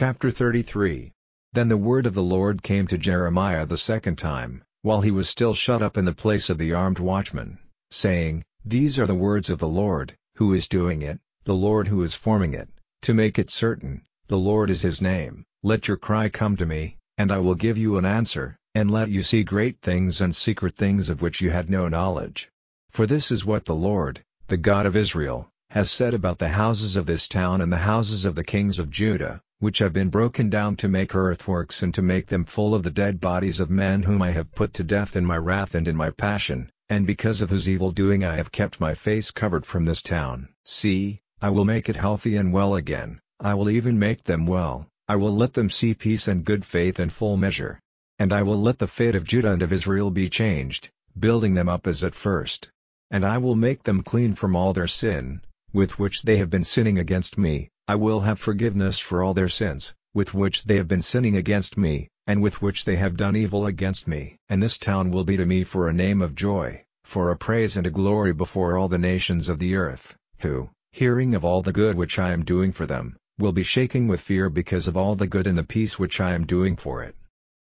Chapter 33 Then the word of the Lord came to Jeremiah the second time, while he was still shut up in the place of the armed watchman, saying, These are the words of the Lord, who is doing it, the Lord who is forming it, to make it certain, the Lord is his name. Let your cry come to me, and I will give you an answer, and let you see great things and secret things of which you had no knowledge. For this is what the Lord, the God of Israel, has said about the houses of this town and the houses of the kings of Judah, which have been broken down to make earthworks and to make them full of the dead bodies of men whom I have put to death in my wrath and in my passion, and because of whose evil doing I have kept my face covered from this town. See, I will make it healthy and well again, I will even make them well, I will let them see peace and good faith and full measure. And I will let the fate of Judah and of Israel be changed, building them up as at first. And I will make them clean from all their sin, with which they have been sinning against me, I will have forgiveness for all their sins, with which they have been sinning against me, and with which they have done evil against me. And this town will be to me for a name of joy, for a praise and a glory before all the nations of the earth, who, hearing of all the good which I am doing for them, will be shaking with fear because of all the good and the peace which I am doing for it.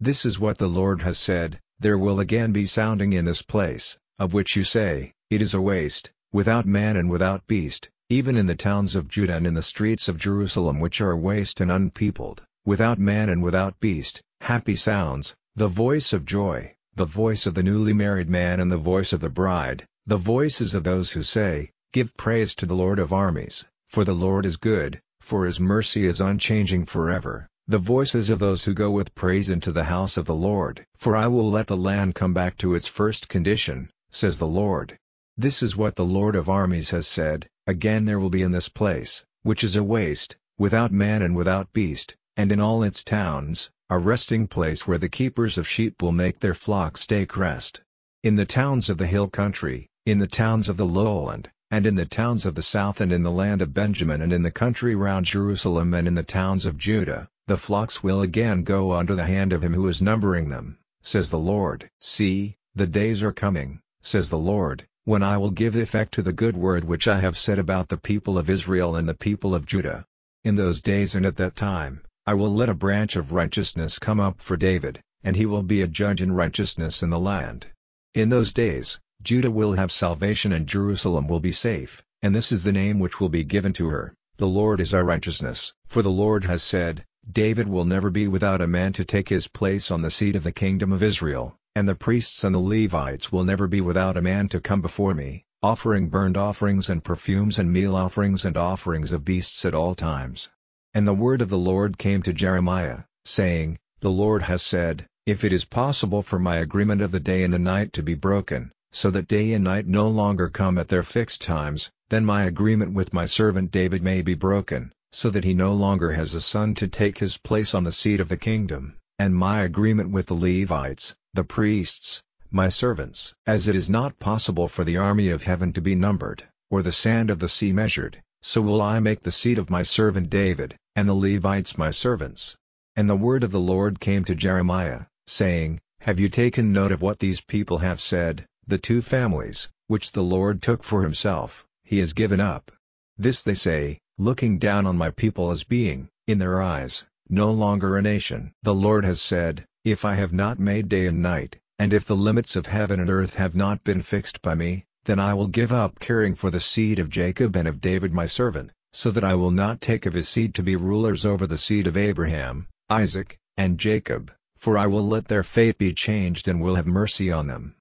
This is what the Lord has said, there will again be sounding in this place, of which you say, It is a waste, without man and without beast, even in the towns of Judah and in the streets of Jerusalem which are waste and unpeopled, without man and without beast, happy sounds, the voice of joy, the voice of the newly married man and the voice of the bride, the voices of those who say, Give praise to the Lord of armies, for the Lord is good, for his mercy is unchanging forever, the voices of those who go with praise into the house of the Lord. For I will let the land come back to its first condition, says the Lord. This is what the Lord of armies has said, again there will be in this place, which is a waste, without man and without beast, and in all its towns, a resting place where the keepers of sheep will make their flocks take rest. In the towns of the hill country, in the towns of the lowland, and in the towns of the south and in the land of Benjamin and in the country round Jerusalem and in the towns of Judah, the flocks will again go under the hand of him who is numbering them, says the Lord. See, the days are coming, says the Lord, when I will give effect to the good word which I have said about the people of Israel and the people of Judah. In those days and at that time, I will let a branch of righteousness come up for David, and he will be a judge in righteousness in the land. In those days, Judah will have salvation and Jerusalem will be safe, and this is the name which will be given to her, the Lord is our righteousness. For the Lord has said, David will never be without a man to take his place on the seat of the kingdom of Israel, and the priests and the Levites will never be without a man to come before me, offering burnt offerings and perfumes and meal offerings and offerings of beasts at all times. And the word of the Lord came to Jeremiah, saying, The Lord has said, If it is possible for my agreement of the day and the night to be broken, so that day and night no longer come at their fixed times, then my agreement with my servant David may be broken, so that he no longer has a son to take his place on the seat of the kingdom, and my agreement with the Levites, the priests, my servants. As it is not possible for the army of heaven to be numbered, or the sand of the sea measured, so will I make the seed of my servant David, and the Levites my servants. And the word of the Lord came to Jeremiah, saying, Have you taken note of what these people have said? The two families, which the Lord took for himself, he has given up. This they say, looking down on my people as being, in their eyes, no longer a nation. The Lord has said, If I have not made day and night, and if the limits of heaven and earth have not been fixed by me, then I will give up caring for the seed of Jacob and of David my servant, so that I will not take of his seed to be rulers over the seed of Abraham, Isaac, and Jacob, for I will let their fate be changed and will have mercy on them.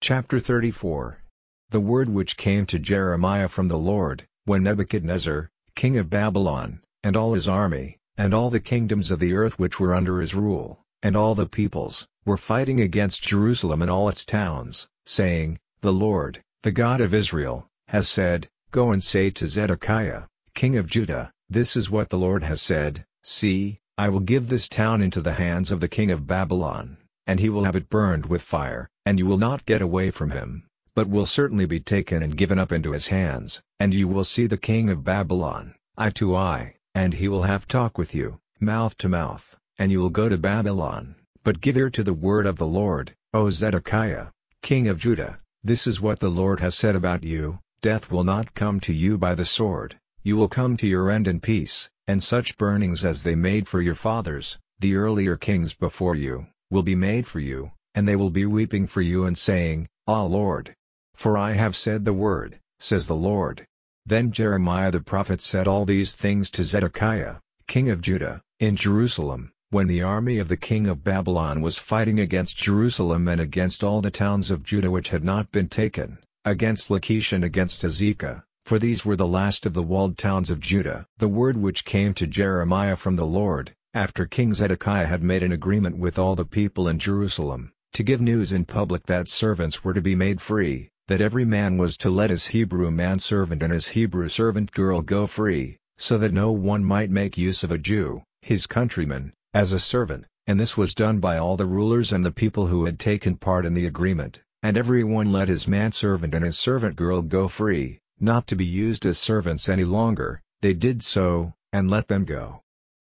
Chapter 34 The word which came to Jeremiah from the Lord, when Nebuchadnezzar, king of Babylon, and all his army, and all the kingdoms of the earth which were under his rule, and all the peoples, were fighting against Jerusalem and all its towns, saying, The Lord, the God of Israel, has said, Go and say to Zedekiah, king of Judah, This is what the Lord has said, See, I will give this town into the hands of the king of Babylon, and he will have it burned with fire, and you will not get away from him, but will certainly be taken and given up into his hands, and you will see the king of Babylon, eye to eye, and he will have talk with you, mouth to mouth, and you will go to Babylon. But give ear to the word of the Lord, O Zedekiah, king of Judah, this is what the Lord has said about you, death will not come to you by the sword, you will come to your end in peace, and such burnings as they made for your fathers, the earlier kings before you, will be made for you, and they will be weeping for you and saying, Ah Lord! For I have said the word, says the Lord. Then Jeremiah the prophet said all these things to Zedekiah, king of Judah, in Jerusalem, when the army of the king of Babylon was fighting against Jerusalem and against all the towns of Judah which had not been taken, against Lachish and against Azekah, for these were the last of the walled towns of Judah. The word which came to Jeremiah from the Lord, after King Zedekiah had made an agreement with all the people in Jerusalem, to give news in public that servants were to be made free, that every man was to let his Hebrew manservant and his Hebrew servant girl go free, so that no one might make use of a Jew, his countryman, as a servant, and this was done by all the rulers and the people who had taken part in the agreement, and every one let his manservant and his servant girl go free, not to be used as servants any longer, they did so, and let them go.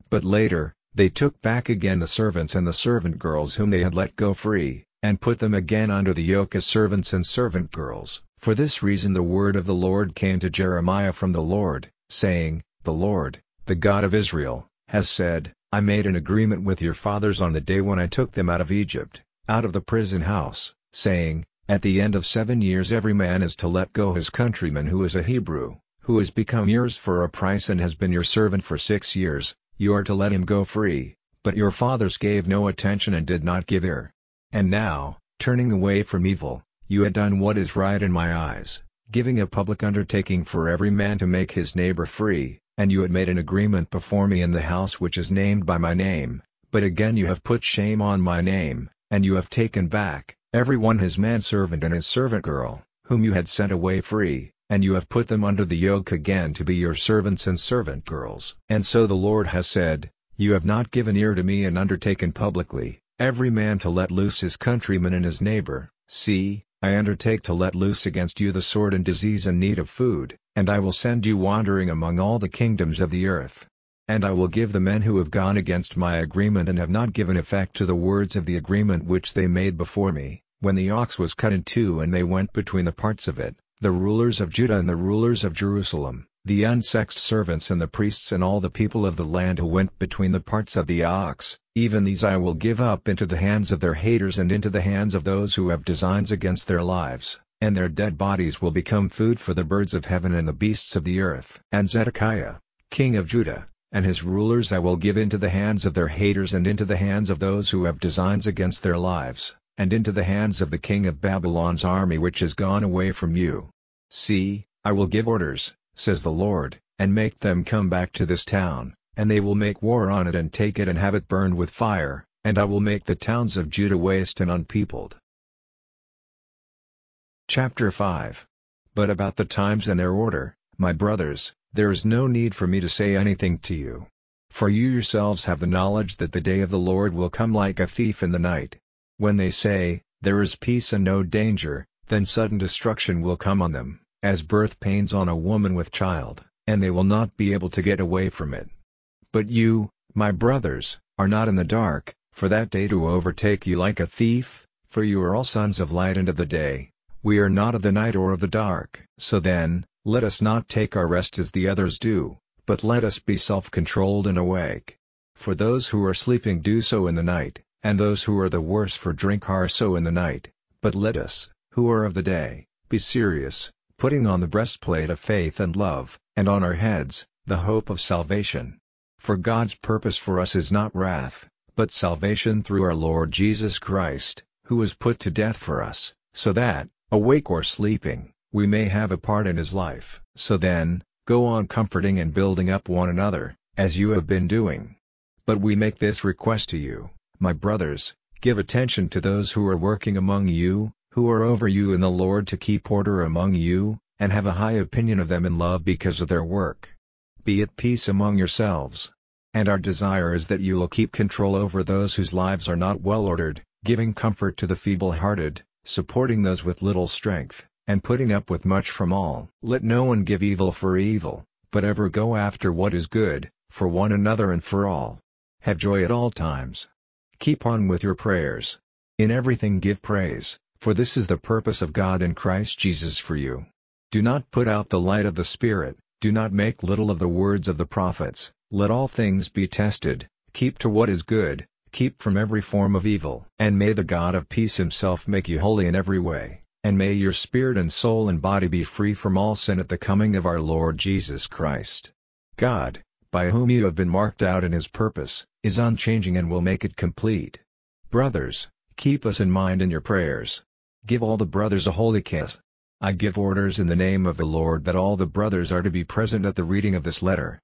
But later, they took back again the servants and the servant girls whom they had let go free, and put them again under the yoke as servants and servant girls. For this reason the word of the Lord came to Jeremiah from the Lord, saying, The Lord, the God of Israel, has said, I made an agreement with your fathers on the day when I took them out of Egypt, out of the prison house, saying, At the end of seven years every man is to let go his countryman who is a Hebrew, who has become yours for a price and has been your servant for six years, you are to let him go free, but your fathers gave no attention and did not give ear. And now, turning away from evil, you had done what is right in my eyes, giving a public undertaking for every man to make his neighbor free, and you had made an agreement before me in the house which is named by my name, but again you have put shame on my name, and you have taken back, every one his manservant and his servant girl, whom you had sent away free, and you have put them under the yoke again to be your servants and servant girls. And so the Lord has said, You have not given ear to me and undertaken publicly, every man to let loose his countryman and his neighbor, see, I undertake to let loose against you the sword and disease and need of food, and I will send you wandering among all the kingdoms of the earth. And I will give the men who have gone against my agreement and have not given effect to the words of the agreement which they made before me, when the ox was cut in two and they went between the parts of it, the rulers of Judah and the rulers of Jerusalem, the unsexed servants and the priests and all the people of the land who went between the parts of the ox, even these I will give up into the hands of their haters and into the hands of those who have designs against their lives, and their dead bodies will become food for the birds of heaven and the beasts of the earth. And Zedekiah, king of Judah, and his rulers I will give into the hands of their haters and into the hands of those who have designs against their lives, and into the hands of the king of Babylon's army which has gone away from you. See, I will give orders, says the Lord, and make them come back to this town, and they will make war on it and take it and have it burned with fire, and I will make the towns of Judah waste and unpeopled. Chapter 5 But about the times and their order, my brothers, there is no need for me to say anything to you. For you yourselves have the knowledge that the day of the Lord will come like a thief in the night. When they say, There is peace and no danger, then sudden destruction will come on them, as birth pains on a woman with child, and they will not be able to get away from it. But you, my brothers, are not in the dark, for that day to overtake you like a thief, for you are all sons of light and of the day, we are not of the night or of the dark. So then, let us not take our rest as the others do, but let us be self-controlled and awake. For those who are sleeping do so in the night, and those who are the worse for drink are so in the night, but let us, who are of the day, be serious, putting on the breastplate of faith and love, and on our heads, the hope of salvation. For God's purpose for us is not wrath, but salvation through our Lord Jesus Christ, who was put to death for us, so that, awake or sleeping, we may have a part in his life. So then, go on comforting and building up one another, as you have been doing. But we make this request to you, my brothers, give attention to those who are working among you, who are over you in the Lord to keep order among you, and have a high opinion of them in love because of their work. Be at peace among yourselves. And our desire is that you will keep control over those whose lives are not well ordered, giving comfort to the feeble-hearted, supporting those with little strength, and putting up with much from all. Let no one give evil for evil, but ever go after what is good, for one another and for all. Have joy at all times. Keep on with your prayers. In everything give praise, for this is the purpose of God in Christ Jesus for you. Do not put out the light of the Spirit, do not make little of the words of the prophets, Let all things be tested, keep to what is good, keep from every form of evil. And may the God of peace himself make you holy in every way, and may your spirit and soul and body be free from all sin at the coming of our Lord Jesus Christ. God, by whom you have been marked out in his purpose, is unchanging and will make it complete. Brothers, keep us in mind in your prayers. Give all the brothers a holy kiss. I give orders in the name of the Lord that all the brothers are to be present at the reading of this letter.